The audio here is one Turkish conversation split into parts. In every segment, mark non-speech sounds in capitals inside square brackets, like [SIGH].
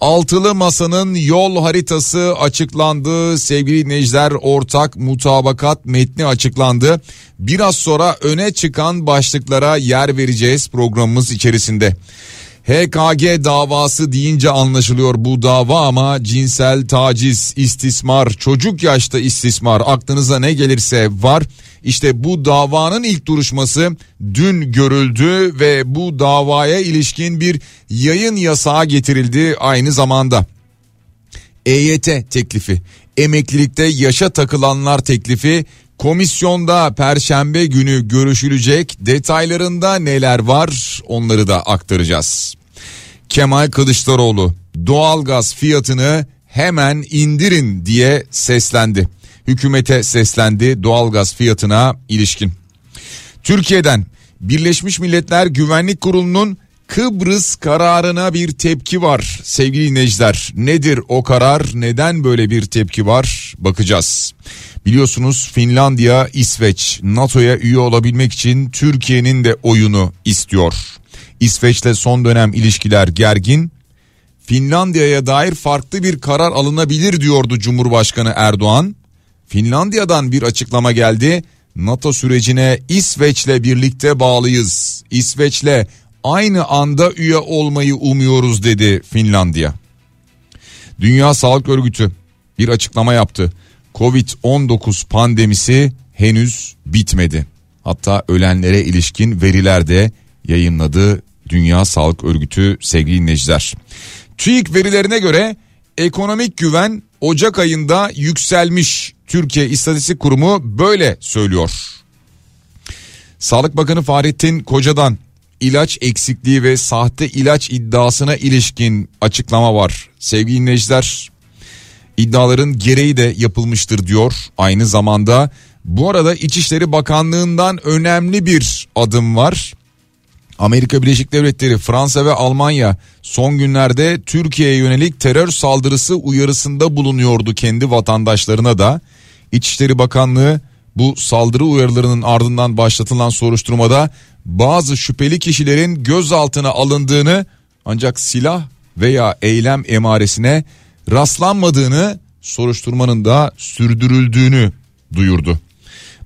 Altılı Masa'nın yol haritası açıklandı. Sevgili dinleyiciler ortak mutabakat metni açıklandı. Biraz sonra öne çıkan başlıklara yer vereceğiz programımız içerisinde. HKG davası deyince anlaşılıyor bu dava ama cinsel taciz, istismar, çocuk yaşta istismar aklınıza ne gelirse var. İşte bu davanın ilk duruşması dün görüldü ve bu davaya ilişkin bir yayın yasağı getirildi aynı zamanda. EYT teklifi, emeklilikte yaşa takılanlar teklifi komisyonda perşembe günü görüşülecek. Detaylarında neler var onları da aktaracağız. Kemal Kılıçdaroğlu doğalgaz fiyatını hemen indirin diye seslendi. Hükümete seslendi doğalgaz fiyatına ilişkin. Türkiye'den Birleşmiş Milletler Güvenlik Kurulu'nun Kıbrıs kararına bir tepki var sevgili dinleyiciler. Nedir o karar? Neden böyle bir tepki var? Bakacağız. Biliyorsunuz Finlandiya, İsveç NATO'ya üye olabilmek için Türkiye'nin de oyunu istiyor. İsveç'le son dönem ilişkiler gergin. Finlandiya'ya dair farklı bir karar alınabilir diyordu Cumhurbaşkanı Erdoğan. Finlandiya'dan bir açıklama geldi. NATO sürecine İsveç'le birlikte bağlıyız. İsveç'le aynı anda üye olmayı umuyoruz dedi Finlandiya. Dünya Sağlık Örgütü bir açıklama yaptı. Covid-19 pandemisi henüz bitmedi. Hatta ölenlere ilişkin veriler de yayınladı Dünya Sağlık Örgütü sevgili dinleyiciler. TÜİK verilerine göre ekonomik güven Ocak ayında yükselmiş. Türkiye İstatistik Kurumu böyle söylüyor. Sağlık Bakanı Fahrettin Koca'dan ilaç eksikliği ve sahte ilaç iddiasına ilişkin açıklama var. Sevgili dinleyiciler iddiaların gereği de yapılmıştır diyor. Aynı zamanda bu arada İçişleri Bakanlığı'ndan önemli bir adım var. Amerika Birleşik Devletleri, Fransa ve Almanya son günlerde Türkiye'ye yönelik terör saldırısı uyarısında bulunuyordu kendi vatandaşlarına da. İçişleri Bakanlığı bu saldırı uyarılarının ardından başlatılan soruşturmada bazı şüpheli kişilerin gözaltına alındığını ancak silah veya eylem emaresine rastlanmadığını soruşturmanın da sürdürüldüğünü duyurdu.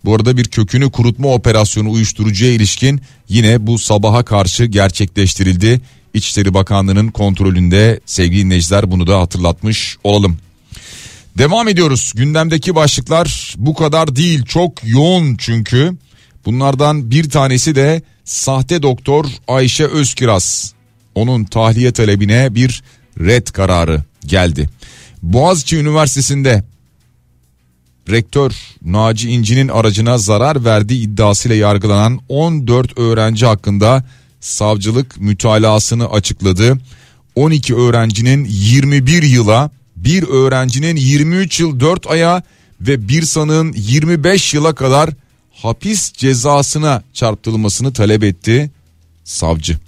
Bu arada bir kökünü kurutma operasyonu uyuşturucuya ilişkin yine bu sabaha karşı gerçekleştirildi. İçişleri Bakanlığı'nın kontrolünde sevgili dinleyiciler bunu da hatırlatmış olalım. Devam ediyoruz. Gündemdeki başlıklar bu kadar değil çok yoğun çünkü. Bunlardan bir tanesi de sahte doktor Ayşe Özkiraz. Onun tahliye talebine bir red kararı geldi. Boğaziçi Üniversitesi'nde rektör Naci İnci'nin aracına zarar verdiği iddiasıyla yargılanan 14 öğrenci hakkında savcılık mütalasını açıkladı. 12 öğrencinin 21 yıla, bir öğrencinin 23 yıl 4 aya ve bir sanığın 25 yıla kadar hapis cezasına çarptırılmasını talep etti savcı.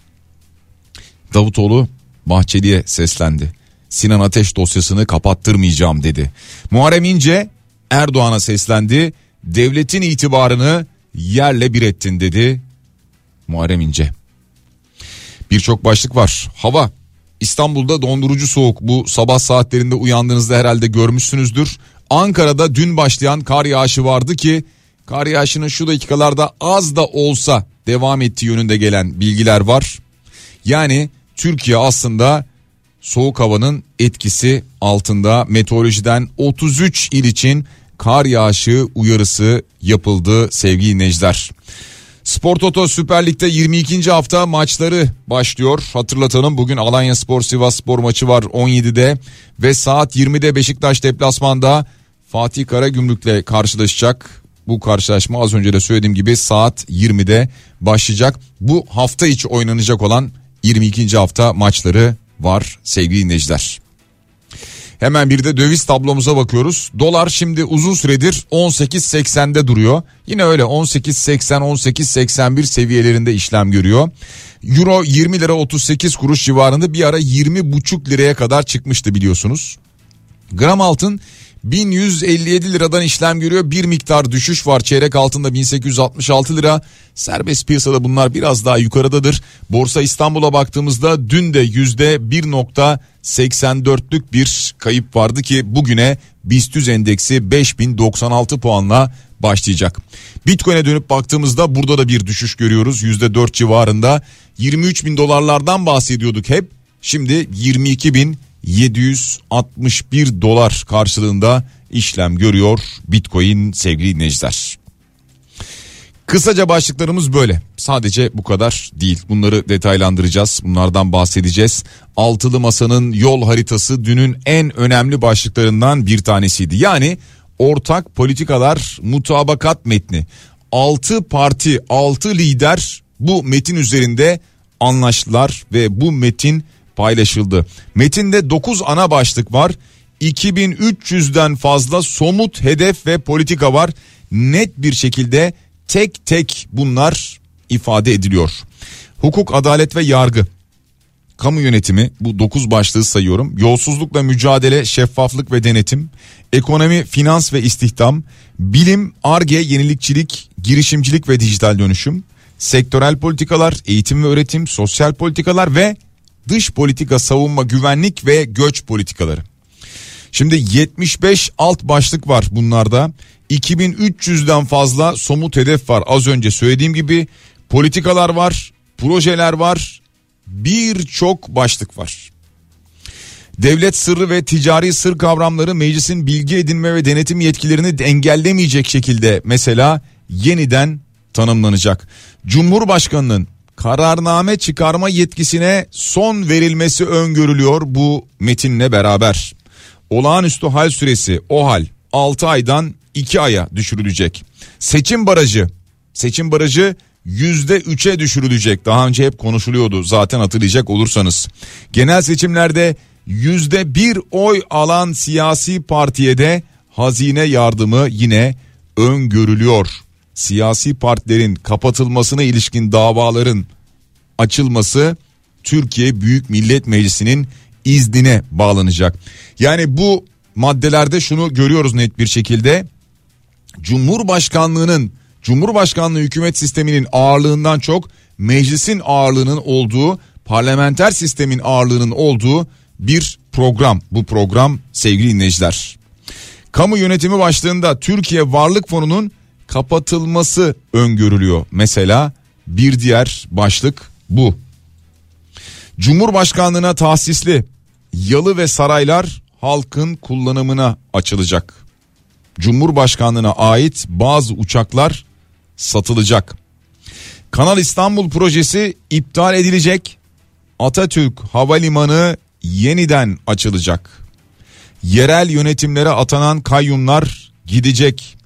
Davutoğlu Bahçeli'ye seslendi. Sinan Ateş dosyasını kapattırmayacağım dedi. Muharrem İnce Erdoğan'a seslendi. Devletin itibarını yerle bir ettin dedi Muharrem İnce. Birçok başlık var. Hava İstanbul'da dondurucu soğuk bu sabah saatlerinde uyandığınızda herhalde görmüşsünüzdür. Ankara'da dün başlayan kar yağışı vardı ki kar yağışının şu dakikalarda az da olsa devam ettiği yönünde gelen bilgiler var. Yani Türkiye aslında soğuk havanın etkisi altında meteorolojiden 33 il için kar yağışı uyarısı yapıldı sevgili dinleyiciler. Spor Toto Süper Lig'de 22. hafta maçları başlıyor. Hatırlatalım bugün Alanya Spor Sivas Spor maçı var 17'de ve saat 20'de Beşiktaş deplasmanda Fatih Karagümrük'le karşılaşacak. Bu karşılaşma az önce de söylediğim gibi saat 20'de başlayacak. Bu hafta içi oynanacak olan 22. hafta maçları var sevgili dinleyiciler. Hemen bir de döviz tablomuza bakıyoruz. Dolar şimdi uzun süredir 18.80'de duruyor. Yine öyle 18.80 18.81 seviyelerinde işlem görüyor. Euro 20 lira 38 kuruş civarında bir ara 20,5 liraya kadar çıkmıştı biliyorsunuz. Gram altın 1157 liradan işlem görüyor. Bir miktar düşüş var. Çeyrek altında 1866 lira. Serbest piyasada bunlar biraz daha yukarıdadır. Borsa İstanbul'a baktığımızda dün de yüzde 1.84'lük bir kayıp vardı ki bugüne BIST endeksi 5096 puanla başlayacak. Bitcoin'e dönüp baktığımızda burada da bir düşüş görüyoruz. Yüzde 4 civarında 23 bin dolarlardan bahsediyorduk hep. Şimdi 22 bin 761 dolar karşılığında işlem görüyor Bitcoin sevgili dinleyiciler. Kısaca başlıklarımız böyle. Sadece bu kadar değil. Bunları detaylandıracağız. Bunlardan bahsedeceğiz. Altılı Masa'nın yol haritası dünün en önemli başlıklarından bir tanesiydi. Yani ortak politikalar mutabakat metni. Altı parti, altı lider bu metin üzerinde anlaştılar ve bu metin paylaşıldı. Metinde 9 ana başlık var. 2300'den fazla somut hedef ve politika var. Net bir şekilde tek tek bunlar ifade ediliyor. Hukuk, adalet ve yargı. Kamu yönetimi bu 9 başlığı sayıyorum. Yolsuzlukla mücadele, şeffaflık ve denetim, ekonomi, finans ve istihdam, bilim, arge, yenilikçilik, girişimcilik ve dijital dönüşüm, sektörel politikalar, eğitim ve öğretim, sosyal politikalar ve dış politika, savunma, güvenlik ve göç politikaları. Şimdi 75 alt başlık var bunlarda. 2300'den fazla somut hedef var. Az önce söylediğim gibi politikalar var, projeler var, birçok başlık var. Devlet sırrı ve ticari sır kavramları meclisin bilgi edinme ve denetim yetkilerini engellemeyecek şekilde mesela yeniden tanımlanacak. Cumhurbaşkanının kararname çıkarma yetkisine son verilmesi öngörülüyor bu metinle beraber. Olağanüstü hal süresi o hal 6 aydan 2 aya düşürülecek. Seçim barajı seçim barajı yüzde üçe düşürülecek. Daha önce hep konuşuluyordu zaten hatırlayacak olursanız. Genel seçimlerde yüzde bir oy alan siyasi partiye de hazine yardımı yine öngörülüyor siyasi partilerin kapatılmasına ilişkin davaların açılması Türkiye Büyük Millet Meclisi'nin iznine bağlanacak. Yani bu maddelerde şunu görüyoruz net bir şekilde. Cumhurbaşkanlığının Cumhurbaşkanlığı hükümet sisteminin ağırlığından çok meclisin ağırlığının olduğu, parlamenter sistemin ağırlığının olduğu bir program. Bu program sevgili dinleyiciler. Kamu yönetimi başlığında Türkiye Varlık Fonu'nun kapatılması öngörülüyor. Mesela bir diğer başlık bu. Cumhurbaşkanlığına tahsisli yalı ve saraylar halkın kullanımına açılacak. Cumhurbaşkanlığına ait bazı uçaklar satılacak. Kanal İstanbul projesi iptal edilecek. Atatürk Havalimanı yeniden açılacak. Yerel yönetimlere atanan kayyumlar gidecek.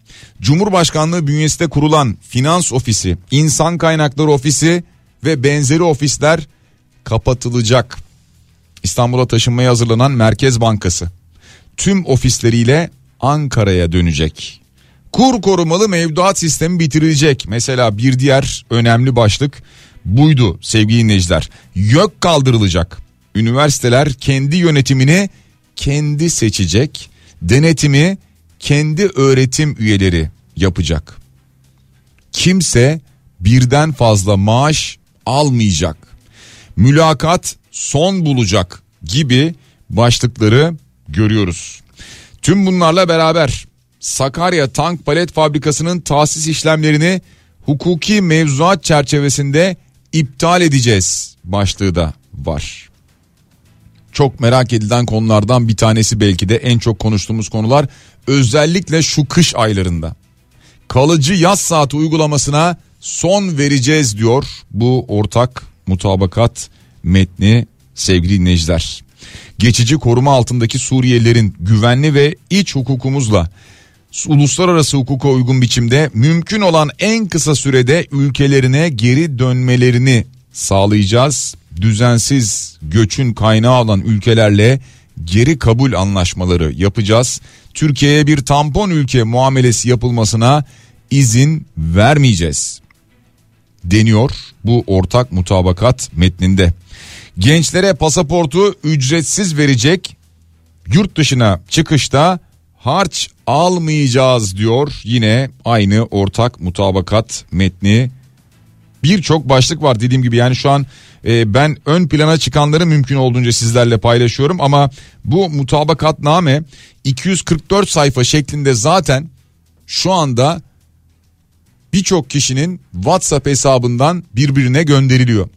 Cumhurbaşkanlığı bünyesinde kurulan finans ofisi, insan kaynakları ofisi ve benzeri ofisler kapatılacak. İstanbul'a taşınmaya hazırlanan Merkez Bankası tüm ofisleriyle Ankara'ya dönecek. Kur korumalı mevduat sistemi bitirilecek. Mesela bir diğer önemli başlık buydu sevgili dinleyiciler. YÖK kaldırılacak. Üniversiteler kendi yönetimini kendi seçecek. Denetimi kendi öğretim üyeleri yapacak. Kimse birden fazla maaş almayacak. Mülakat son bulacak gibi başlıkları görüyoruz. Tüm bunlarla beraber Sakarya Tank Palet Fabrikası'nın tahsis işlemlerini hukuki mevzuat çerçevesinde iptal edeceğiz başlığı da var. Çok merak edilen konulardan bir tanesi belki de en çok konuştuğumuz konular özellikle şu kış aylarında. Kalıcı yaz saati uygulamasına son vereceğiz diyor bu ortak mutabakat metni sevgili dinleyiciler. Geçici koruma altındaki Suriyelilerin güvenli ve iç hukukumuzla uluslararası hukuka uygun biçimde mümkün olan en kısa sürede ülkelerine geri dönmelerini sağlayacağız. Düzensiz göçün kaynağı olan ülkelerle geri kabul anlaşmaları yapacağız. Türkiye'ye bir tampon ülke muamelesi yapılmasına izin vermeyeceğiz deniyor bu ortak mutabakat metninde. Gençlere pasaportu ücretsiz verecek yurt dışına çıkışta harç almayacağız diyor yine aynı ortak mutabakat metni. Birçok başlık var dediğim gibi yani şu an e, ben ön plana çıkanları mümkün olduğunca sizlerle paylaşıyorum ama bu mutabakatname 244 sayfa şeklinde zaten şu anda birçok kişinin WhatsApp hesabından birbirine gönderiliyor.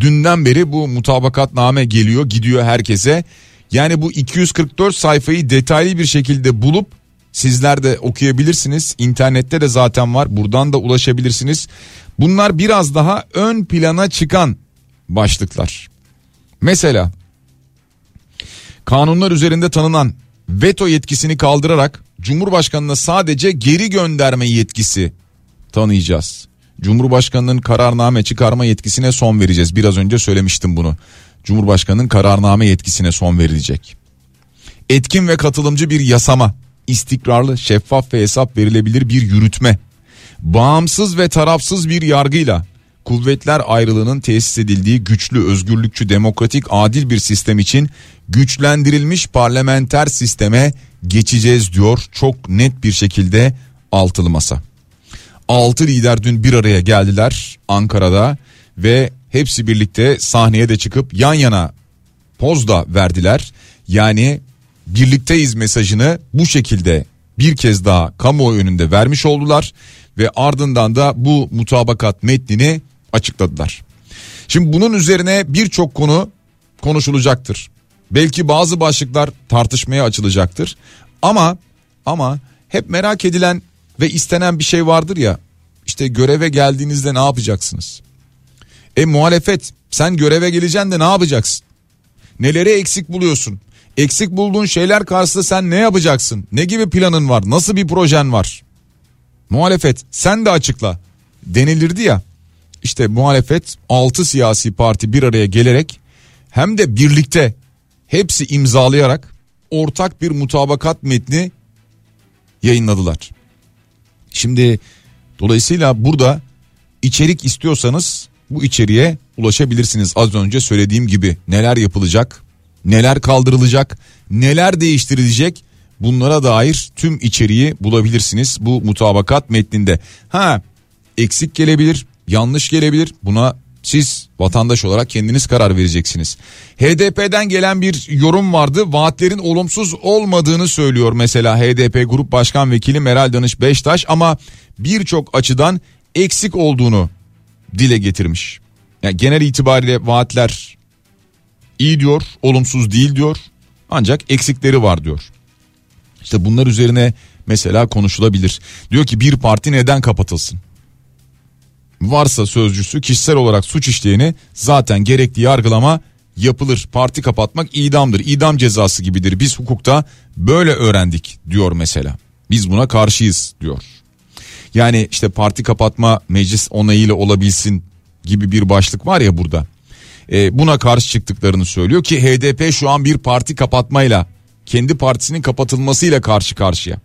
Dünden beri bu mutabakatname geliyor gidiyor herkese. Yani bu 244 sayfayı detaylı bir şekilde bulup sizler de okuyabilirsiniz. İnternette de zaten var. Buradan da ulaşabilirsiniz. Bunlar biraz daha ön plana çıkan başlıklar. Mesela kanunlar üzerinde tanınan veto yetkisini kaldırarak Cumhurbaşkanına sadece geri gönderme yetkisi tanıyacağız. Cumhurbaşkanının kararname çıkarma yetkisine son vereceğiz. Biraz önce söylemiştim bunu. Cumhurbaşkanının kararname yetkisine son verilecek. Etkin ve katılımcı bir yasama, istikrarlı, şeffaf ve hesap verilebilir bir yürütme, bağımsız ve tarafsız bir yargıyla kuvvetler ayrılığının tesis edildiği güçlü, özgürlükçü, demokratik, adil bir sistem için güçlendirilmiş parlamenter sisteme geçeceğiz diyor çok net bir şekilde altılı masa. Altı lider dün bir araya geldiler Ankara'da ve hepsi birlikte sahneye de çıkıp yan yana poz da verdiler. Yani birlikteyiz mesajını bu şekilde bir kez daha kamuoyu önünde vermiş oldular ve ardından da bu mutabakat metnini açıkladılar. Şimdi bunun üzerine birçok konu konuşulacaktır. Belki bazı başlıklar tartışmaya açılacaktır. Ama ama hep merak edilen ve istenen bir şey vardır ya. İşte göreve geldiğinizde ne yapacaksınız? E muhalefet sen göreve geleceksin de ne yapacaksın? Neleri eksik buluyorsun? Eksik bulduğun şeyler karşısında sen ne yapacaksın? Ne gibi planın var? Nasıl bir projen var? Muhalefet sen de açıkla denilirdi ya. İşte muhalefet 6 siyasi parti bir araya gelerek hem de birlikte hepsi imzalayarak ortak bir mutabakat metni yayınladılar. Şimdi dolayısıyla burada içerik istiyorsanız bu içeriğe ulaşabilirsiniz. Az önce söylediğim gibi neler yapılacak, neler kaldırılacak, neler değiştirilecek bunlara dair tüm içeriği bulabilirsiniz bu mutabakat metninde. Ha eksik gelebilir, yanlış gelebilir. Buna siz vatandaş olarak kendiniz karar vereceksiniz. HDP'den gelen bir yorum vardı. Vaatlerin olumsuz olmadığını söylüyor mesela HDP Grup Başkan Vekili Meral Danış Beştaş ama birçok açıdan eksik olduğunu dile getirmiş. Yani genel itibariyle vaatler iyi diyor, olumsuz değil diyor. Ancak eksikleri var diyor. İşte bunlar üzerine mesela konuşulabilir. Diyor ki bir parti neden kapatılsın? Varsa sözcüsü kişisel olarak suç işleyeni zaten gerekli yargılama yapılır. Parti kapatmak idamdır. İdam cezası gibidir. Biz hukukta böyle öğrendik diyor mesela. Biz buna karşıyız diyor. Yani işte parti kapatma meclis onayıyla olabilsin gibi bir başlık var ya burada. Ee, buna karşı çıktıklarını söylüyor ki HDP şu an bir parti kapatmayla kendi partisinin kapatılmasıyla karşı karşıya.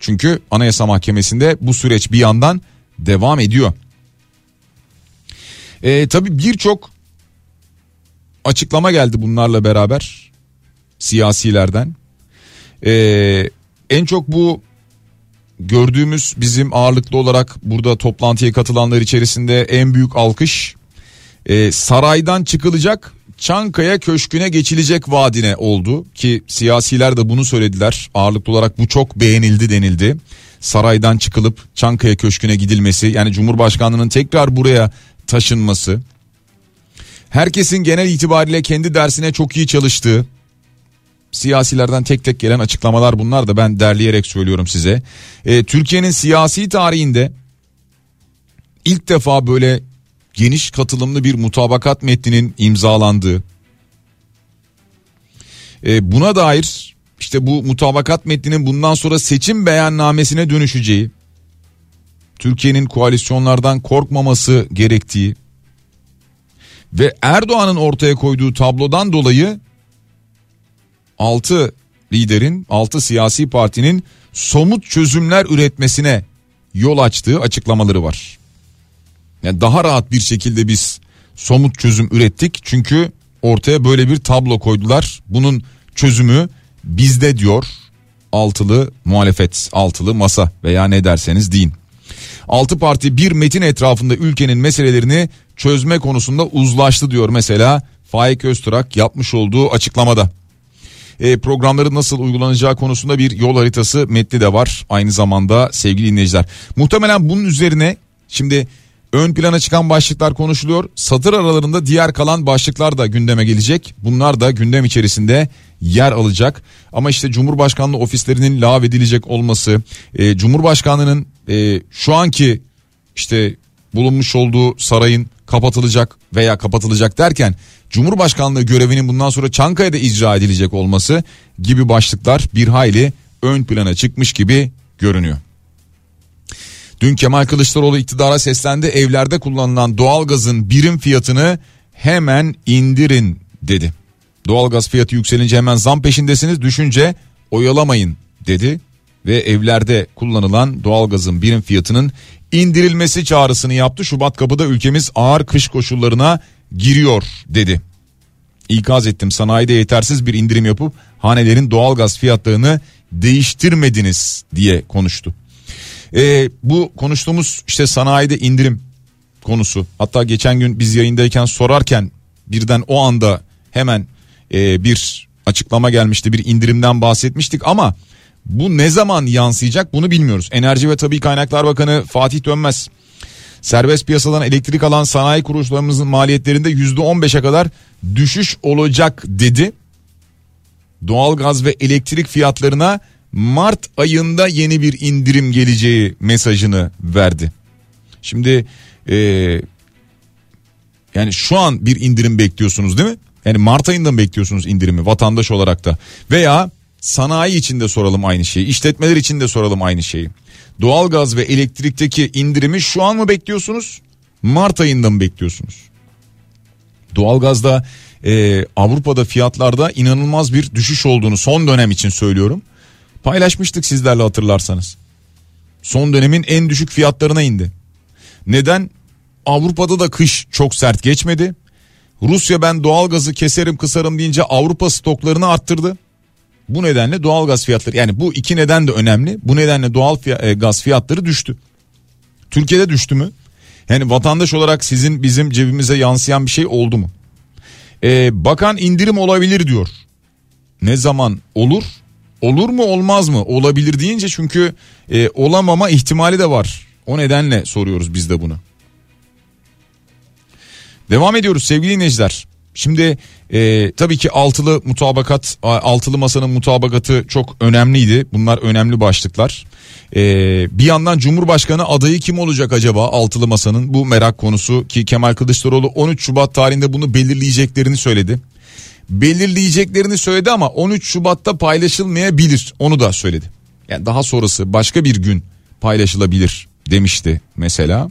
Çünkü Anayasa Mahkemesi'nde bu süreç bir yandan devam ediyor. Ee, tabii birçok açıklama geldi bunlarla beraber siyasilerden. Ee, en çok bu gördüğümüz bizim ağırlıklı olarak burada toplantıya katılanlar içerisinde en büyük alkış e, saraydan çıkılacak Çankaya Köşkü'ne geçilecek vaadine oldu ki siyasiler de bunu söylediler ağırlıklı olarak bu çok beğenildi denildi. Saraydan çıkılıp Çankaya Köşkü'ne gidilmesi yani Cumhurbaşkanlığının tekrar buraya taşınması Herkesin genel itibariyle kendi dersine çok iyi çalıştığı, siyasilerden tek tek gelen açıklamalar bunlar da ben derleyerek söylüyorum size. E, Türkiye'nin siyasi tarihinde ilk defa böyle geniş katılımlı bir mutabakat metninin imzalandığı, e, buna dair işte bu mutabakat metninin bundan sonra seçim beyannamesine dönüşeceği, Türkiye'nin koalisyonlardan korkmaması gerektiği ve Erdoğan'ın ortaya koyduğu tablodan dolayı 6 liderin 6 siyasi partinin somut çözümler üretmesine yol açtığı açıklamaları var. Yani daha rahat bir şekilde biz somut çözüm ürettik çünkü ortaya böyle bir tablo koydular. Bunun çözümü bizde diyor altılı muhalefet, altılı masa veya ne derseniz deyin. Altı parti bir metin etrafında ülkenin meselelerini çözme konusunda uzlaştı diyor mesela Faik Öztürk yapmış olduğu açıklamada. E, programların nasıl uygulanacağı konusunda bir yol haritası metni de var aynı zamanda sevgili dinleyiciler. Muhtemelen bunun üzerine şimdi ön plana çıkan başlıklar konuşuluyor. Satır aralarında diğer kalan başlıklar da gündeme gelecek. Bunlar da gündem içerisinde yer alacak. Ama işte Cumhurbaşkanlığı ofislerinin lağvedilecek olması, e, Cumhurbaşkanlığının e, şu anki işte bulunmuş olduğu sarayın kapatılacak veya kapatılacak derken Cumhurbaşkanlığı görevinin bundan sonra Çankaya'da icra edilecek olması gibi başlıklar bir hayli ön plana çıkmış gibi görünüyor. Dün Kemal Kılıçdaroğlu iktidara seslendi evlerde kullanılan doğalgazın birim fiyatını hemen indirin dedi. Doğalgaz fiyatı yükselince hemen zam peşindesiniz düşünce oyalamayın dedi ve evlerde kullanılan doğalgazın birim fiyatının indirilmesi çağrısını yaptı. Şubat kapıda ülkemiz ağır kış koşullarına giriyor dedi. İkaz ettim sanayide yetersiz bir indirim yapıp hanelerin doğalgaz fiyatlarını değiştirmediniz diye konuştu. Ee, bu konuştuğumuz işte sanayide indirim konusu hatta geçen gün biz yayındayken sorarken birden o anda hemen e, bir açıklama gelmişti bir indirimden bahsetmiştik ama bu ne zaman yansıyacak bunu bilmiyoruz. Enerji ve Tabi Kaynaklar Bakanı Fatih Dönmez serbest piyasadan elektrik alan sanayi kuruluşlarımızın maliyetlerinde %15'e kadar düşüş olacak dedi. Doğalgaz ve elektrik fiyatlarına Mart ayında yeni bir indirim geleceği mesajını verdi. Şimdi e, yani şu an bir indirim bekliyorsunuz değil mi? Yani Mart ayında mı bekliyorsunuz indirimi vatandaş olarak da? Veya sanayi için de soralım aynı şeyi, işletmeler için de soralım aynı şeyi. Doğalgaz ve elektrikteki indirimi şu an mı bekliyorsunuz? Mart ayında mı bekliyorsunuz? Doğalgazda e, Avrupa'da fiyatlarda inanılmaz bir düşüş olduğunu son dönem için söylüyorum. Paylaşmıştık sizlerle hatırlarsanız. Son dönemin en düşük fiyatlarına indi. Neden? Avrupa'da da kış çok sert geçmedi. Rusya ben doğalgazı keserim kısarım deyince Avrupa stoklarını arttırdı. Bu nedenle doğal gaz fiyatları yani bu iki neden de önemli. Bu nedenle doğal fiyat, e, gaz fiyatları düştü. Türkiye'de düştü mü? Yani vatandaş olarak sizin bizim cebimize yansıyan bir şey oldu mu? Ee, bakan indirim olabilir diyor. Ne zaman olur? Olur mu olmaz mı? Olabilir deyince çünkü e, olamama ihtimali de var. O nedenle soruyoruz biz de bunu. Devam ediyoruz sevgili dinleyiciler. Şimdi e, tabii ki altılı mutabakat, altılı masanın mutabakatı çok önemliydi. Bunlar önemli başlıklar. E, bir yandan Cumhurbaşkanı adayı kim olacak acaba altılı masanın bu merak konusu ki Kemal Kılıçdaroğlu 13 Şubat tarihinde bunu belirleyeceklerini söyledi. Belirleyeceklerini söyledi ama 13 Şubat'ta paylaşılmayabilir onu da söyledi. Yani daha sonrası başka bir gün paylaşılabilir demişti mesela.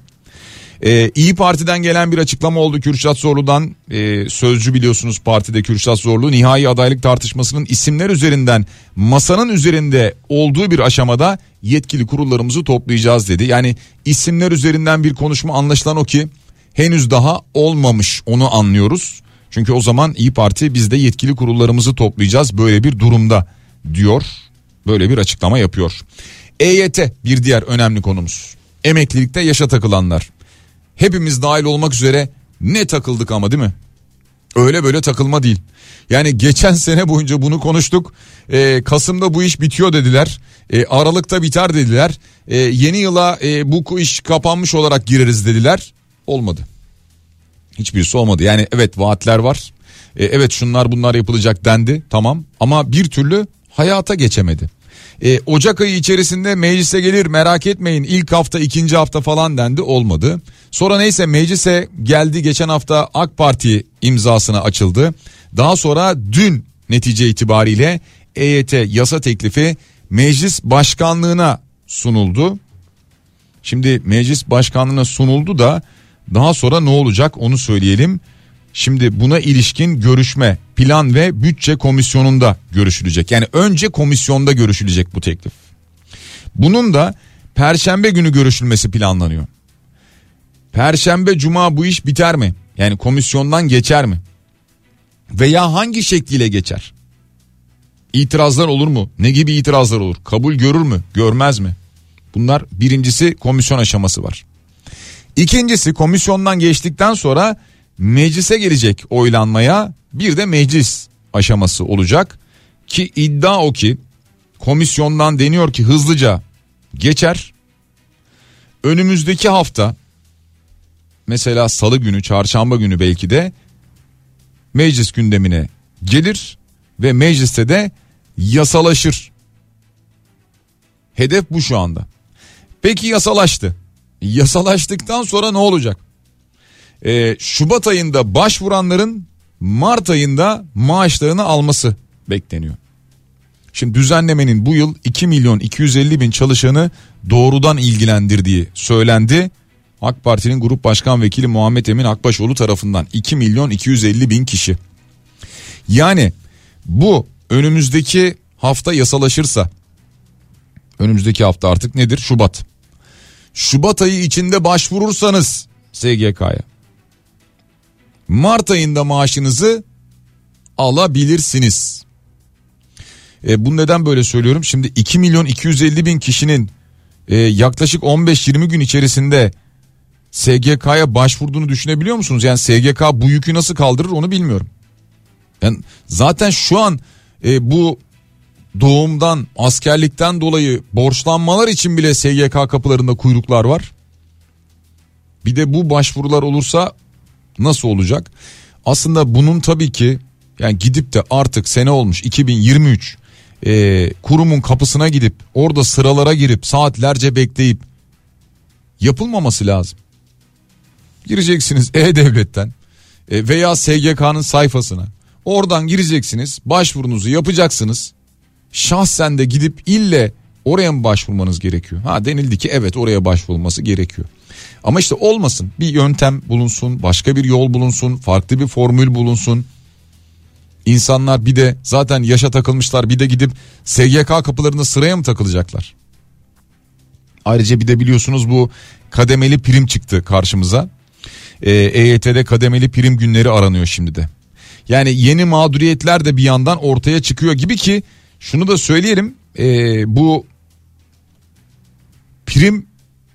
Ee, İyi Parti'den gelen bir açıklama oldu Kürşat Zorlu'dan. Ee, sözcü biliyorsunuz partide Kürşat Zorlu. Nihai adaylık tartışmasının isimler üzerinden masanın üzerinde olduğu bir aşamada yetkili kurullarımızı toplayacağız dedi. Yani isimler üzerinden bir konuşma anlaşılan o ki henüz daha olmamış onu anlıyoruz. Çünkü o zaman İyi Parti biz de yetkili kurullarımızı toplayacağız böyle bir durumda diyor. Böyle bir açıklama yapıyor. EYT bir diğer önemli konumuz. Emeklilikte yaşa takılanlar. Hepimiz dahil olmak üzere ne takıldık ama değil mi? Öyle böyle takılma değil. Yani geçen sene boyunca bunu konuştuk. Ee, Kasım'da bu iş bitiyor dediler. Ee, Aralık'ta biter dediler. Ee, yeni yıla e, bu iş kapanmış olarak gireriz dediler. Olmadı. Hiçbirisi olmadı. Yani evet vaatler var. E, evet şunlar bunlar yapılacak dendi tamam ama bir türlü hayata geçemedi. E, Ocak ayı içerisinde meclise gelir merak etmeyin ilk hafta ikinci hafta falan dendi olmadı. Sonra neyse meclise geldi geçen hafta AK Parti imzasına açıldı. Daha sonra dün netice itibariyle EYT yasa teklifi meclis başkanlığına sunuldu. Şimdi meclis başkanlığına sunuldu da daha sonra ne olacak onu söyleyelim. Şimdi buna ilişkin görüşme plan ve bütçe komisyonunda görüşülecek. Yani önce komisyonda görüşülecek bu teklif. Bunun da perşembe günü görüşülmesi planlanıyor. Perşembe cuma bu iş biter mi? Yani komisyondan geçer mi? Veya hangi şekliyle geçer? İtirazlar olur mu? Ne gibi itirazlar olur? Kabul görür mü? Görmez mi? Bunlar birincisi komisyon aşaması var. İkincisi komisyondan geçtikten sonra meclise gelecek oylanmaya bir de meclis aşaması olacak. Ki iddia o ki komisyondan deniyor ki hızlıca geçer. Önümüzdeki hafta mesela salı günü çarşamba günü belki de meclis gündemine gelir ve mecliste de yasalaşır. Hedef bu şu anda. Peki yasalaştı. Yasalaştıktan sonra ne olacak? Ee, Şubat ayında başvuranların Mart ayında maaşlarını alması bekleniyor. Şimdi düzenlemenin bu yıl 2 milyon 250 bin çalışanı doğrudan ilgilendirdiği söylendi. AK Parti'nin Grup Başkan Vekili Muhammed Emin Akbaşoğlu tarafından 2 milyon 250 bin kişi. Yani bu önümüzdeki hafta yasalaşırsa önümüzdeki hafta artık nedir? Şubat. Şubat ayı içinde başvurursanız SGK'ya Mart ayında maaşınızı alabilirsiniz. E, bu neden böyle söylüyorum? Şimdi 2 milyon 250 bin kişinin e, yaklaşık 15-20 gün içerisinde SGK'ya başvurduğunu düşünebiliyor musunuz? Yani SGK bu yükü nasıl kaldırır onu bilmiyorum. Yani zaten şu an e, bu doğumdan askerlikten dolayı borçlanmalar için bile SGK kapılarında kuyruklar var. Bir de bu başvurular olursa nasıl olacak? Aslında bunun tabii ki yani gidip de artık sene olmuş 2023 e, kurumun kapısına gidip orada sıralara girip saatlerce bekleyip yapılmaması lazım. Gireceksiniz E-Devlet'ten e, veya SGK'nın sayfasına. Oradan gireceksiniz başvurunuzu yapacaksınız. Şahsen de gidip ille oraya mı başvurmanız gerekiyor? Ha denildi ki evet oraya başvurulması gerekiyor. Ama işte olmasın bir yöntem bulunsun başka bir yol bulunsun farklı bir formül bulunsun. İnsanlar bir de zaten yaşa takılmışlar bir de gidip SGK kapılarında sıraya mı takılacaklar? Ayrıca bir de biliyorsunuz bu kademeli prim çıktı karşımıza. Ee, EYT'de kademeli prim günleri aranıyor şimdi de. Yani yeni mağduriyetler de bir yandan ortaya çıkıyor gibi ki şunu da söyleyelim ee, bu prim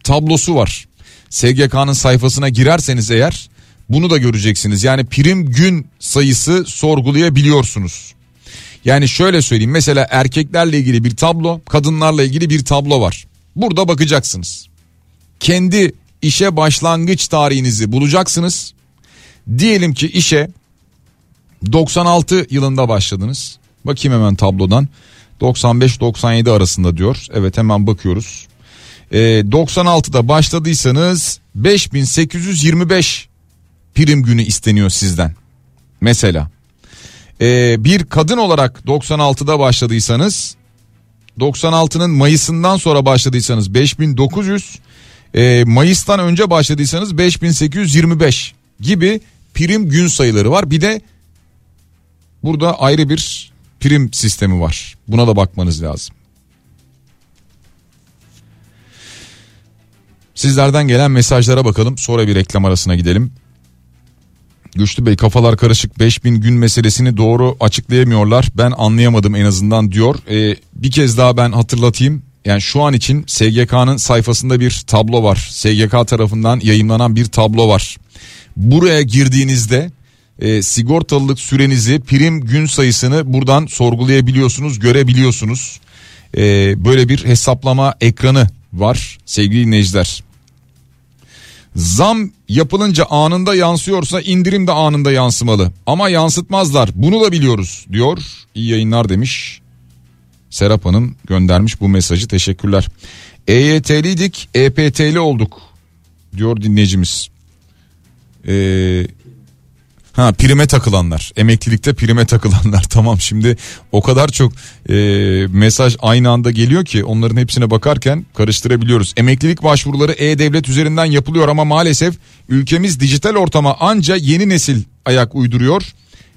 tablosu var. SGK'nın sayfasına girerseniz eğer bunu da göreceksiniz. Yani prim gün sayısı sorgulayabiliyorsunuz. Yani şöyle söyleyeyim mesela erkeklerle ilgili bir tablo kadınlarla ilgili bir tablo var. Burada bakacaksınız. Kendi işe başlangıç tarihinizi bulacaksınız. Diyelim ki işe 96 yılında başladınız. Bakayım hemen tablodan. 95-97 arasında diyor. Evet hemen bakıyoruz. E, 96'da başladıysanız 5825 prim günü isteniyor sizden. Mesela e, bir kadın olarak 96'da başladıysanız 96'nın Mayıs'ından sonra başladıysanız 5900 e, Mayıs'tan önce başladıysanız 5825 gibi prim gün sayıları var. Bir de burada ayrı bir prim sistemi var. Buna da bakmanız lazım. Sizlerden gelen mesajlara bakalım sonra bir reklam arasına gidelim. Güçlü Bey kafalar karışık 5000 gün meselesini doğru açıklayamıyorlar ben anlayamadım en azından diyor. Ee, bir kez daha ben hatırlatayım yani şu an için SGK'nın sayfasında bir tablo var. SGK tarafından yayınlanan bir tablo var. Buraya girdiğinizde e, sigortalılık sürenizi prim gün sayısını buradan sorgulayabiliyorsunuz görebiliyorsunuz. E, böyle bir hesaplama ekranı var sevgili dinleyiciler. Zam yapılınca anında yansıyorsa indirim de anında yansımalı. Ama yansıtmazlar bunu da biliyoruz diyor. İyi yayınlar demiş. Serap Hanım göndermiş bu mesajı teşekkürler. EYT'liydik EPT'li olduk diyor dinleyicimiz. Ee, Ha prime takılanlar emeklilikte prime takılanlar [LAUGHS] tamam şimdi o kadar çok e, mesaj aynı anda geliyor ki onların hepsine bakarken karıştırabiliyoruz. Emeklilik başvuruları e-devlet üzerinden yapılıyor ama maalesef ülkemiz dijital ortama anca yeni nesil ayak uyduruyor.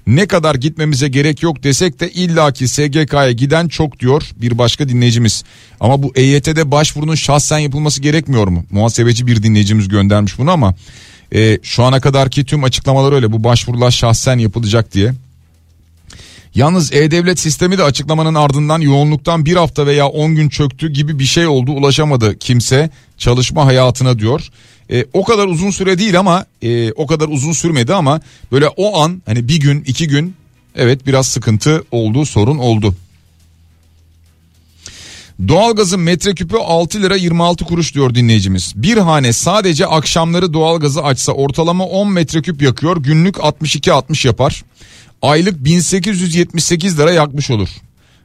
Ne kadar gitmemize gerek yok desek de illaki SGK'ya giden çok diyor bir başka dinleyicimiz. Ama bu EYT'de başvurunun şahsen yapılması gerekmiyor mu? Muhasebeci bir dinleyicimiz göndermiş bunu ama e, şu ana kadarki tüm açıklamalar öyle bu başvurular şahsen yapılacak diye. Yalnız E-Devlet sistemi de açıklamanın ardından yoğunluktan bir hafta veya 10 gün çöktü gibi bir şey oldu ulaşamadı kimse çalışma hayatına diyor. E, o kadar uzun süre değil ama e, o kadar uzun sürmedi ama böyle o an hani bir gün iki gün evet biraz sıkıntı oldu sorun oldu. Doğalgazın metreküpü 6 lira 26 kuruş diyor dinleyicimiz. Bir hane sadece akşamları doğalgazı açsa ortalama 10 metreküp yakıyor. Günlük 62-60 yapar. Aylık 1878 lira yakmış olur.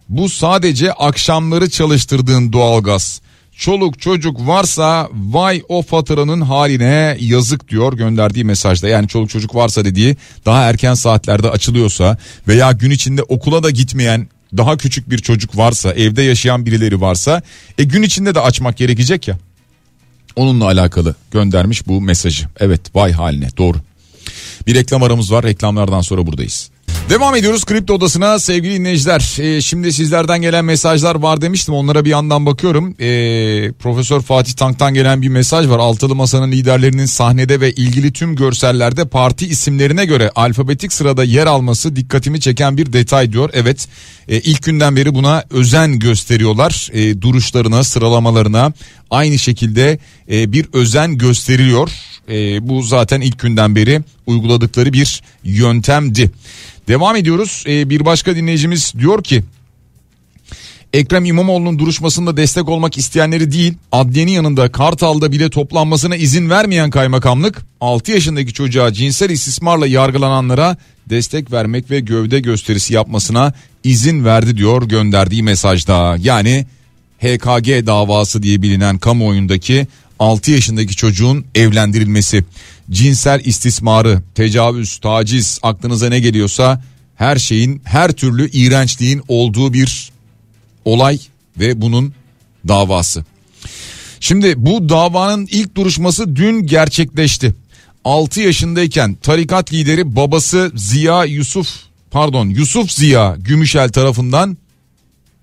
Bu sadece akşamları çalıştırdığın doğalgaz. Çoluk çocuk varsa vay o faturanın haline yazık diyor gönderdiği mesajda. Yani çoluk çocuk varsa dediği daha erken saatlerde açılıyorsa veya gün içinde okula da gitmeyen daha küçük bir çocuk varsa evde yaşayan birileri varsa e gün içinde de açmak gerekecek ya. Onunla alakalı göndermiş bu mesajı. Evet vay haline doğru. Bir reklam aramız var reklamlardan sonra buradayız. Devam ediyoruz kripto odasına sevgili dinleyiciler. Ee, şimdi sizlerden gelen mesajlar var demiştim onlara bir yandan bakıyorum. Ee, Profesör Fatih Tank'tan gelen bir mesaj var. Altılı Masa'nın liderlerinin sahnede ve ilgili tüm görsellerde parti isimlerine göre alfabetik sırada yer alması dikkatimi çeken bir detay diyor. Evet e, ilk günden beri buna özen gösteriyorlar. E, duruşlarına sıralamalarına aynı şekilde e, bir özen gösteriliyor. E, bu zaten ilk günden beri uyguladıkları bir yöntemdi. Devam ediyoruz. Ee, bir başka dinleyicimiz diyor ki Ekrem İmamoğlu'nun duruşmasında destek olmak isteyenleri değil, adliyenin yanında Kartal'da bile toplanmasına izin vermeyen kaymakamlık, 6 yaşındaki çocuğa cinsel istismarla yargılananlara destek vermek ve gövde gösterisi yapmasına izin verdi diyor gönderdiği mesajda. Yani HKG davası diye bilinen kamuoyundaki 6 yaşındaki çocuğun evlendirilmesi, cinsel istismarı, tecavüz, taciz aklınıza ne geliyorsa her şeyin her türlü iğrençliğin olduğu bir olay ve bunun davası. Şimdi bu davanın ilk duruşması dün gerçekleşti. 6 yaşındayken tarikat lideri babası Ziya Yusuf pardon Yusuf Ziya Gümüşel tarafından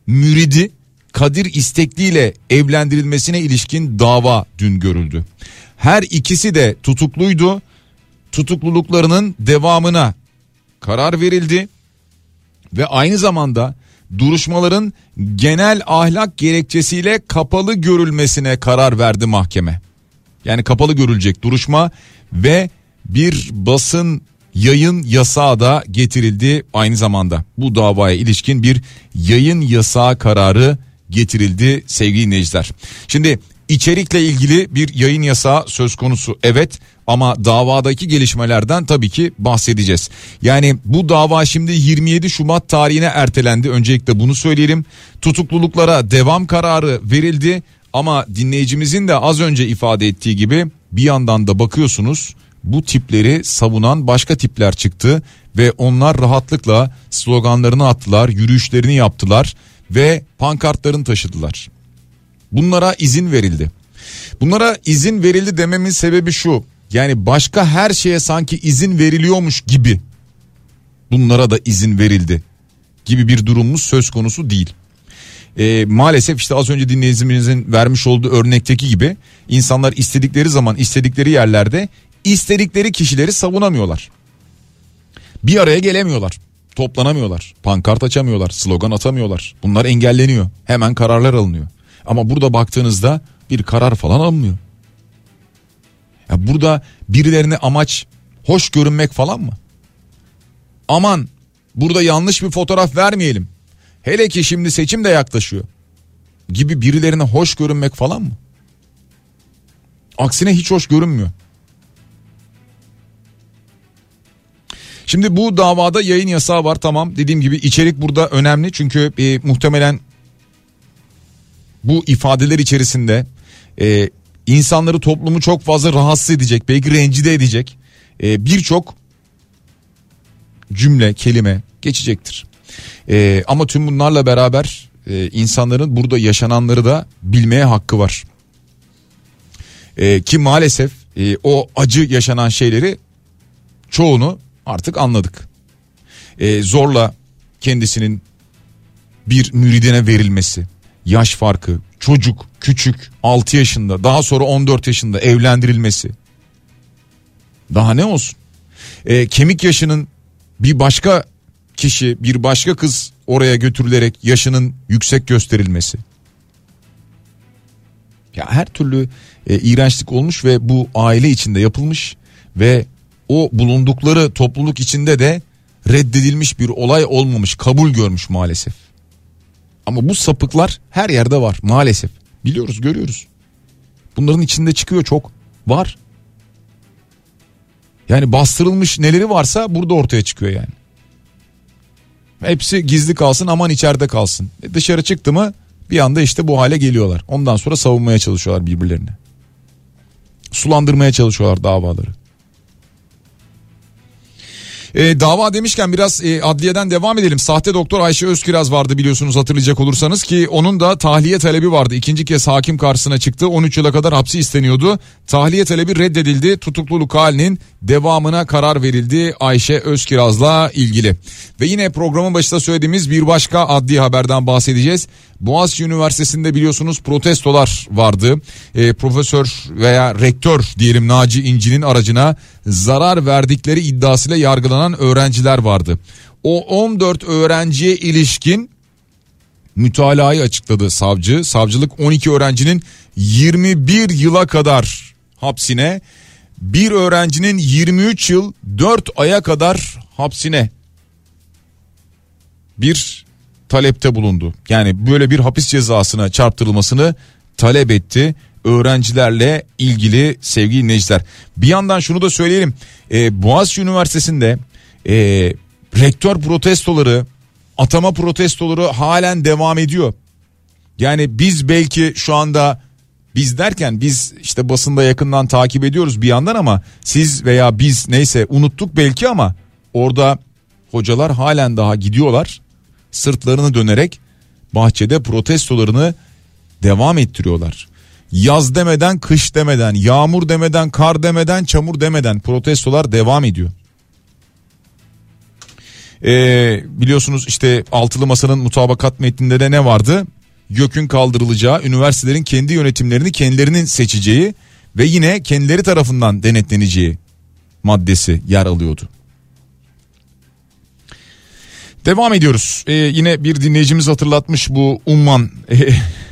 müridi Kadir İstekli ile evlendirilmesine ilişkin dava dün görüldü. Her ikisi de tutukluydu. Tutukluluklarının devamına karar verildi ve aynı zamanda duruşmaların genel ahlak gerekçesiyle kapalı görülmesine karar verdi mahkeme. Yani kapalı görülecek duruşma ve bir basın yayın yasağı da getirildi aynı zamanda. Bu davaya ilişkin bir yayın yasağı kararı getirildi sevgili dinleyiciler. Şimdi içerikle ilgili bir yayın yasağı söz konusu evet ama davadaki gelişmelerden tabii ki bahsedeceğiz. Yani bu dava şimdi 27 Şubat tarihine ertelendi. Öncelikle bunu söyleyelim. Tutukluluklara devam kararı verildi ama dinleyicimizin de az önce ifade ettiği gibi bir yandan da bakıyorsunuz bu tipleri savunan başka tipler çıktı ve onlar rahatlıkla sloganlarını attılar, yürüyüşlerini yaptılar ve pankartlarını taşıdılar. Bunlara izin verildi. Bunlara izin verildi dememin sebebi şu. Yani başka her şeye sanki izin veriliyormuş gibi bunlara da izin verildi gibi bir durumumuz söz konusu değil. E, maalesef işte az önce dinleyicimizin vermiş olduğu örnekteki gibi insanlar istedikleri zaman istedikleri yerlerde istedikleri kişileri savunamıyorlar. Bir araya gelemiyorlar toplanamıyorlar. Pankart açamıyorlar, slogan atamıyorlar. Bunlar engelleniyor. Hemen kararlar alınıyor. Ama burada baktığınızda bir karar falan alınmıyor. Ya burada birilerine amaç hoş görünmek falan mı? Aman burada yanlış bir fotoğraf vermeyelim. Hele ki şimdi seçim de yaklaşıyor. Gibi birilerine hoş görünmek falan mı? Aksine hiç hoş görünmüyor. Şimdi bu davada yayın yasağı var tamam dediğim gibi içerik burada önemli çünkü e, muhtemelen bu ifadeler içerisinde e, insanları toplumu çok fazla rahatsız edecek belki rencide edecek e, birçok cümle kelime geçecektir. E, ama tüm bunlarla beraber e, insanların burada yaşananları da bilmeye hakkı var. E, ki maalesef e, o acı yaşanan şeyleri çoğunu artık anladık. E, zorla kendisinin bir müridine verilmesi, yaş farkı, çocuk, küçük, 6 yaşında, daha sonra 14 yaşında evlendirilmesi. Daha ne olsun? E, kemik yaşının bir başka kişi, bir başka kız oraya götürülerek yaşının yüksek gösterilmesi. Ya her türlü e, iğrençlik olmuş ve bu aile içinde yapılmış ve o bulundukları topluluk içinde de reddedilmiş bir olay olmamış, kabul görmüş maalesef. Ama bu sapıklar her yerde var maalesef. Biliyoruz, görüyoruz. Bunların içinde çıkıyor çok. Var. Yani bastırılmış neleri varsa burada ortaya çıkıyor yani. Hepsi gizli kalsın aman içeride kalsın. E dışarı çıktı mı bir anda işte bu hale geliyorlar. Ondan sonra savunmaya çalışıyorlar birbirlerini. Sulandırmaya çalışıyorlar davaları. E, dava demişken biraz e, adliyeden devam edelim. Sahte doktor Ayşe Özkiraz vardı biliyorsunuz hatırlayacak olursanız ki onun da tahliye talebi vardı. İkinci kez hakim karşısına çıktı. 13 yıla kadar hapsi isteniyordu. Tahliye talebi reddedildi. Tutukluluk halinin devamına karar verildi Ayşe Özkiraz'la ilgili. Ve yine programın başında söylediğimiz bir başka adli haberden bahsedeceğiz. Boğaziçi Üniversitesi'nde biliyorsunuz protestolar vardı. E, profesör veya rektör diyelim Naci İnci'nin aracına zarar verdikleri iddiasıyla yargılanan öğrenciler vardı. O 14 öğrenciye ilişkin mütalayı açıkladı savcı. Savcılık 12 öğrencinin 21 yıla kadar hapsine, bir öğrencinin 23 yıl 4 aya kadar hapsine bir talepte bulundu. Yani böyle bir hapis cezasına çarptırılmasını talep etti öğrencilerle ilgili sevgili dinleyiciler. Bir yandan şunu da söyleyelim. Ee, Boğaziçi Üniversitesi'nde e, rektör protestoları, atama protestoları halen devam ediyor. Yani biz belki şu anda biz derken biz işte basında yakından takip ediyoruz bir yandan ama siz veya biz neyse unuttuk belki ama orada hocalar halen daha gidiyorlar sırtlarını dönerek bahçede protestolarını devam ettiriyorlar. Yaz demeden, kış demeden, yağmur demeden, kar demeden, çamur demeden protestolar devam ediyor. Ee, biliyorsunuz işte altılı masanın mutabakat metninde de ne vardı? YÖK'ün kaldırılacağı, üniversitelerin kendi yönetimlerini kendilerinin seçeceği ve yine kendileri tarafından denetleneceği maddesi yer alıyordu. Devam ediyoruz. Ee, yine bir dinleyicimiz hatırlatmış bu Umman [LAUGHS]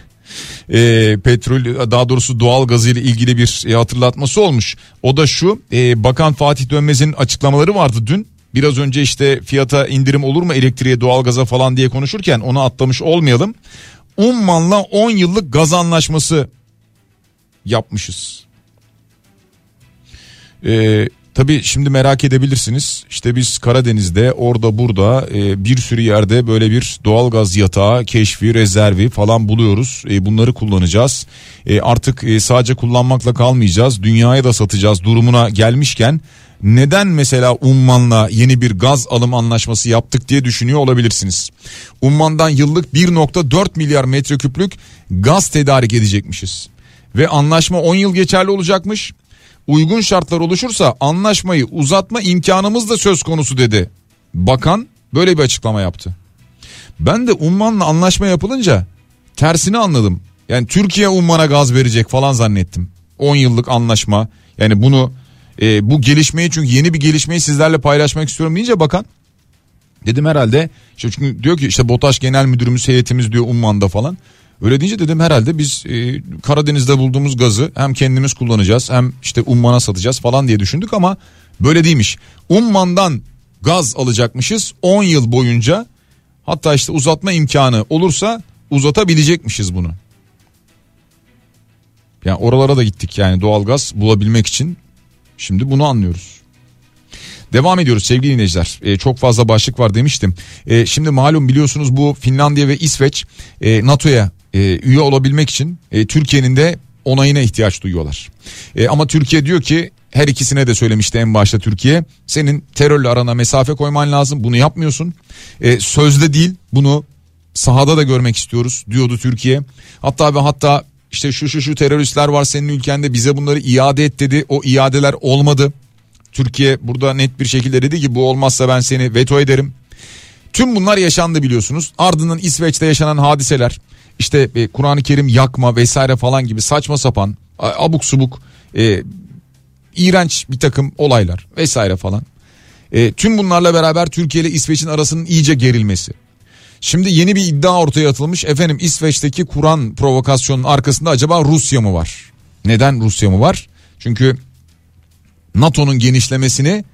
e, petrol daha doğrusu doğal gazı ile ilgili bir e, hatırlatması olmuş. O da şu e, Bakan Fatih Dönmez'in açıklamaları vardı dün. Biraz önce işte fiyata indirim olur mu elektriğe doğalgaza falan diye konuşurken onu atlamış olmayalım. Umman'la 10 yıllık gaz anlaşması yapmışız. Ee, Tabii şimdi merak edebilirsiniz. İşte biz Karadeniz'de orada burada e, bir sürü yerde böyle bir doğalgaz yatağı, keşfi, rezervi falan buluyoruz. E, bunları kullanacağız. E, artık e, sadece kullanmakla kalmayacağız. Dünyaya da satacağız durumuna gelmişken neden mesela Umman'la yeni bir gaz alım anlaşması yaptık diye düşünüyor olabilirsiniz. Umman'dan yıllık 1.4 milyar metreküplük gaz tedarik edecekmişiz. Ve anlaşma 10 yıl geçerli olacakmış uygun şartlar oluşursa anlaşmayı uzatma imkanımız da söz konusu dedi. Bakan böyle bir açıklama yaptı. Ben de Umman'la anlaşma yapılınca tersini anladım. Yani Türkiye Umman'a gaz verecek falan zannettim. 10 yıllık anlaşma. Yani bunu e, bu gelişmeyi çünkü yeni bir gelişmeyi sizlerle paylaşmak istiyorum deyince bakan dedim herhalde işte çünkü diyor ki işte BOTAŞ Genel Müdürümüz heyetimiz diyor Umman'da falan. Öyle deyince dedim herhalde biz e, Karadeniz'de bulduğumuz gazı hem kendimiz kullanacağız hem işte Umman'a satacağız falan diye düşündük ama böyle değilmiş. Umman'dan gaz alacakmışız 10 yıl boyunca hatta işte uzatma imkanı olursa uzatabilecekmişiz bunu. Yani oralara da gittik yani doğalgaz bulabilmek için şimdi bunu anlıyoruz. Devam ediyoruz sevgili dinleyiciler. Ee, çok fazla başlık var demiştim. Ee, şimdi malum biliyorsunuz bu Finlandiya ve İsveç e, NATO'ya e, üye olabilmek için e, Türkiye'nin de onayına ihtiyaç duyuyorlar. E, ama Türkiye diyor ki her ikisine de söylemişti en başta Türkiye. Senin terörle arana mesafe koyman lazım. Bunu yapmıyorsun. E, sözde değil bunu sahada da görmek istiyoruz diyordu Türkiye. Hatta ve hatta işte şu şu şu teröristler var senin ülkende bize bunları iade et dedi. O iadeler olmadı. Türkiye burada net bir şekilde dedi ki bu olmazsa ben seni veto ederim. Tüm bunlar yaşandı biliyorsunuz. Ardından İsveç'te yaşanan hadiseler işte e, Kur'an-ı Kerim yakma vesaire falan gibi saçma sapan abuk subuk e, iğrenç bir takım olaylar vesaire falan. E, tüm bunlarla beraber Türkiye ile İsveç'in arasının iyice gerilmesi. Şimdi yeni bir iddia ortaya atılmış. Efendim İsveç'teki Kur'an provokasyonun arkasında acaba Rusya mı var? Neden Rusya mı var? Çünkü NATO'nun genişlemesini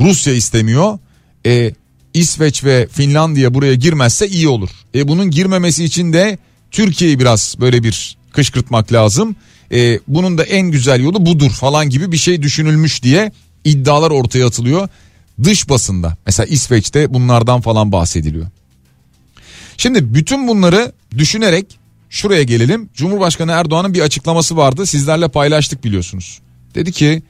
Rusya istemiyor. E, İsveç ve Finlandiya buraya girmezse iyi olur. E, bunun girmemesi için de Türkiye'yi biraz böyle bir kışkırtmak lazım. E, bunun da en güzel yolu budur falan gibi bir şey düşünülmüş diye iddialar ortaya atılıyor. Dış basında mesela İsveç'te bunlardan falan bahsediliyor. Şimdi bütün bunları düşünerek şuraya gelelim. Cumhurbaşkanı Erdoğan'ın bir açıklaması vardı. Sizlerle paylaştık biliyorsunuz. Dedi ki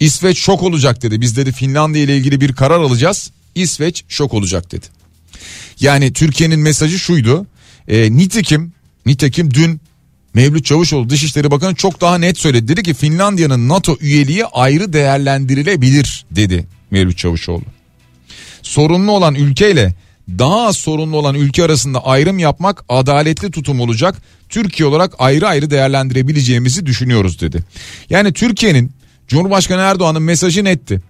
İsveç şok olacak dedi. Biz dedi Finlandiya ile ilgili bir karar alacağız. İsveç şok olacak dedi. Yani Türkiye'nin mesajı şuydu. E, nitekim nitekim dün Mevlüt Çavuşoğlu Dışişleri Bakanı çok daha net söyledi. Dedi ki Finlandiya'nın NATO üyeliği ayrı değerlendirilebilir dedi Mevlüt Çavuşoğlu. Sorunlu olan ülkeyle daha az sorunlu olan ülke arasında ayrım yapmak adaletli tutum olacak. Türkiye olarak ayrı ayrı değerlendirebileceğimizi düşünüyoruz dedi. Yani Türkiye'nin Cumhurbaşkanı Erdoğan'ın mesajı netti.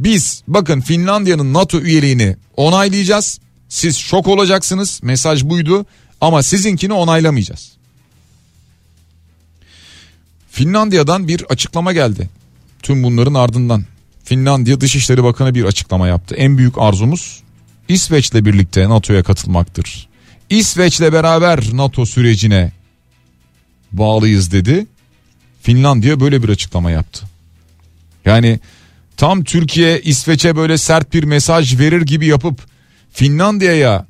Biz bakın Finlandiya'nın NATO üyeliğini onaylayacağız. Siz şok olacaksınız. Mesaj buydu ama sizinkini onaylamayacağız. Finlandiya'dan bir açıklama geldi. Tüm bunların ardından Finlandiya Dışişleri Bakanı bir açıklama yaptı. En büyük arzumuz İsveç'le birlikte NATO'ya katılmaktır. İsveç'le beraber NATO sürecine bağlıyız dedi. Finlandiya böyle bir açıklama yaptı. Yani tam Türkiye İsveç'e böyle sert bir mesaj verir gibi yapıp Finlandiya'ya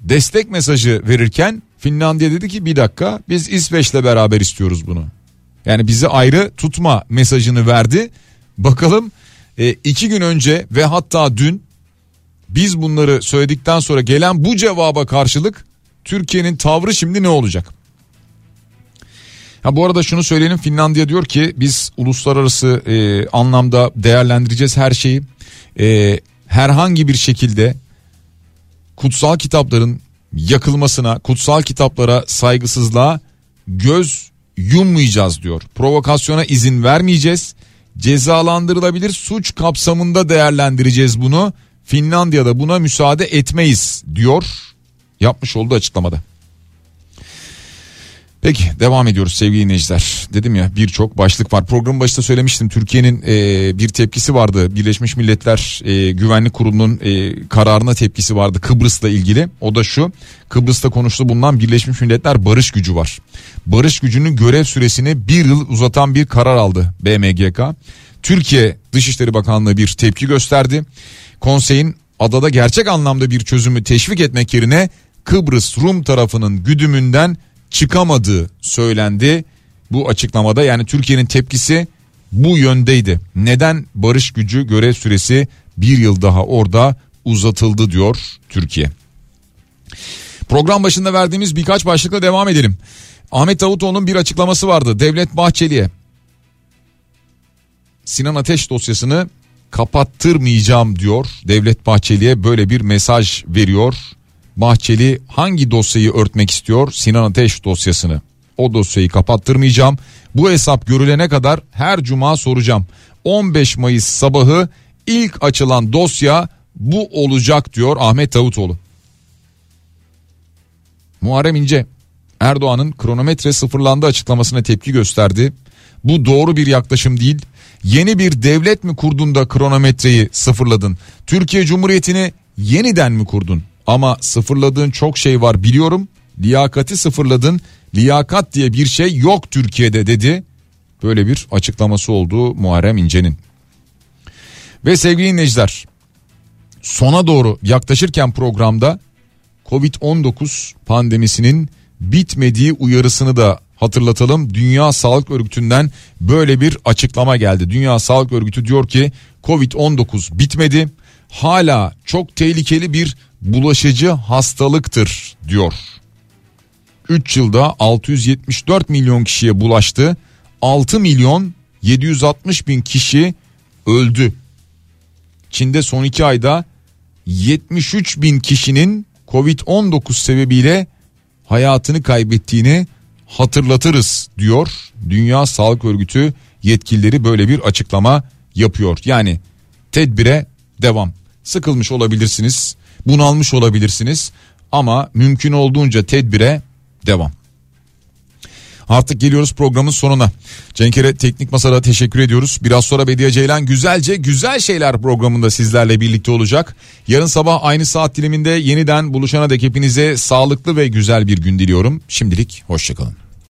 destek mesajı verirken Finlandiya dedi ki bir dakika biz İsveç'le beraber istiyoruz bunu. Yani bizi ayrı tutma mesajını verdi. Bakalım e, iki gün önce ve hatta dün biz bunları söyledikten sonra gelen bu cevaba karşılık Türkiye'nin tavrı şimdi ne olacak? Ha bu arada şunu söyleyelim Finlandiya diyor ki biz uluslararası e, anlamda değerlendireceğiz her şeyi. E, herhangi bir şekilde kutsal kitapların yakılmasına, kutsal kitaplara saygısızlığa göz yummayacağız diyor. Provokasyona izin vermeyeceğiz. Cezalandırılabilir suç kapsamında değerlendireceğiz bunu. Finlandiya'da buna müsaade etmeyiz diyor. Yapmış olduğu açıklamada. Peki devam ediyoruz sevgili dinleyiciler. Dedim ya birçok başlık var. Program başında söylemiştim. Türkiye'nin e, bir tepkisi vardı. Birleşmiş Milletler e, Güvenlik Kurulu'nun e, kararına tepkisi vardı Kıbrıs'la ilgili. O da şu. Kıbrıs'ta konuştu bulunan Birleşmiş Milletler barış gücü var. Barış gücünün görev süresini bir yıl uzatan bir karar aldı BMGK. Türkiye Dışişleri Bakanlığı bir tepki gösterdi. Konseyin adada gerçek anlamda bir çözümü teşvik etmek yerine Kıbrıs Rum tarafının güdümünden çıkamadığı söylendi. Bu açıklamada yani Türkiye'nin tepkisi bu yöndeydi. Neden barış gücü görev süresi bir yıl daha orada uzatıldı diyor Türkiye. Program başında verdiğimiz birkaç başlıkla devam edelim. Ahmet Davutoğlu'nun bir açıklaması vardı. Devlet Bahçeli'ye Sinan Ateş dosyasını kapattırmayacağım diyor. Devlet Bahçeli'ye böyle bir mesaj veriyor. Bahçeli hangi dosyayı örtmek istiyor? Sinan Ateş dosyasını. O dosyayı kapattırmayacağım. Bu hesap görülene kadar her cuma soracağım. 15 Mayıs sabahı ilk açılan dosya bu olacak diyor Ahmet Davutoğlu. Muharrem İnce Erdoğan'ın kronometre sıfırlandı açıklamasına tepki gösterdi. Bu doğru bir yaklaşım değil. Yeni bir devlet mi kurdun da kronometreyi sıfırladın? Türkiye Cumhuriyeti'ni yeniden mi kurdun? Ama sıfırladığın çok şey var biliyorum. Liyakati sıfırladın. Liyakat diye bir şey yok Türkiye'de dedi. Böyle bir açıklaması oldu Muharrem İnce'nin. Ve sevgili dinleyiciler sona doğru yaklaşırken programda Covid-19 pandemisinin bitmediği uyarısını da hatırlatalım. Dünya Sağlık Örgütü'nden böyle bir açıklama geldi. Dünya Sağlık Örgütü diyor ki Covid-19 bitmedi. Hala çok tehlikeli bir bulaşıcı hastalıktır diyor. 3 yılda 674 milyon kişiye bulaştı. 6 milyon 760 bin kişi öldü. Çin'de son 2 ayda 73 bin kişinin Covid-19 sebebiyle hayatını kaybettiğini hatırlatırız diyor. Dünya Sağlık Örgütü yetkilileri böyle bir açıklama yapıyor. Yani tedbire devam. Sıkılmış olabilirsiniz, bunalmış olabilirsiniz ama mümkün olduğunca tedbire devam. Artık geliyoruz programın sonuna. Cenkere Teknik Masa'da teşekkür ediyoruz. Biraz sonra Bediye Ceylan güzelce güzel şeyler programında sizlerle birlikte olacak. Yarın sabah aynı saat diliminde yeniden buluşana dek hepinize sağlıklı ve güzel bir gün diliyorum. Şimdilik hoşçakalın.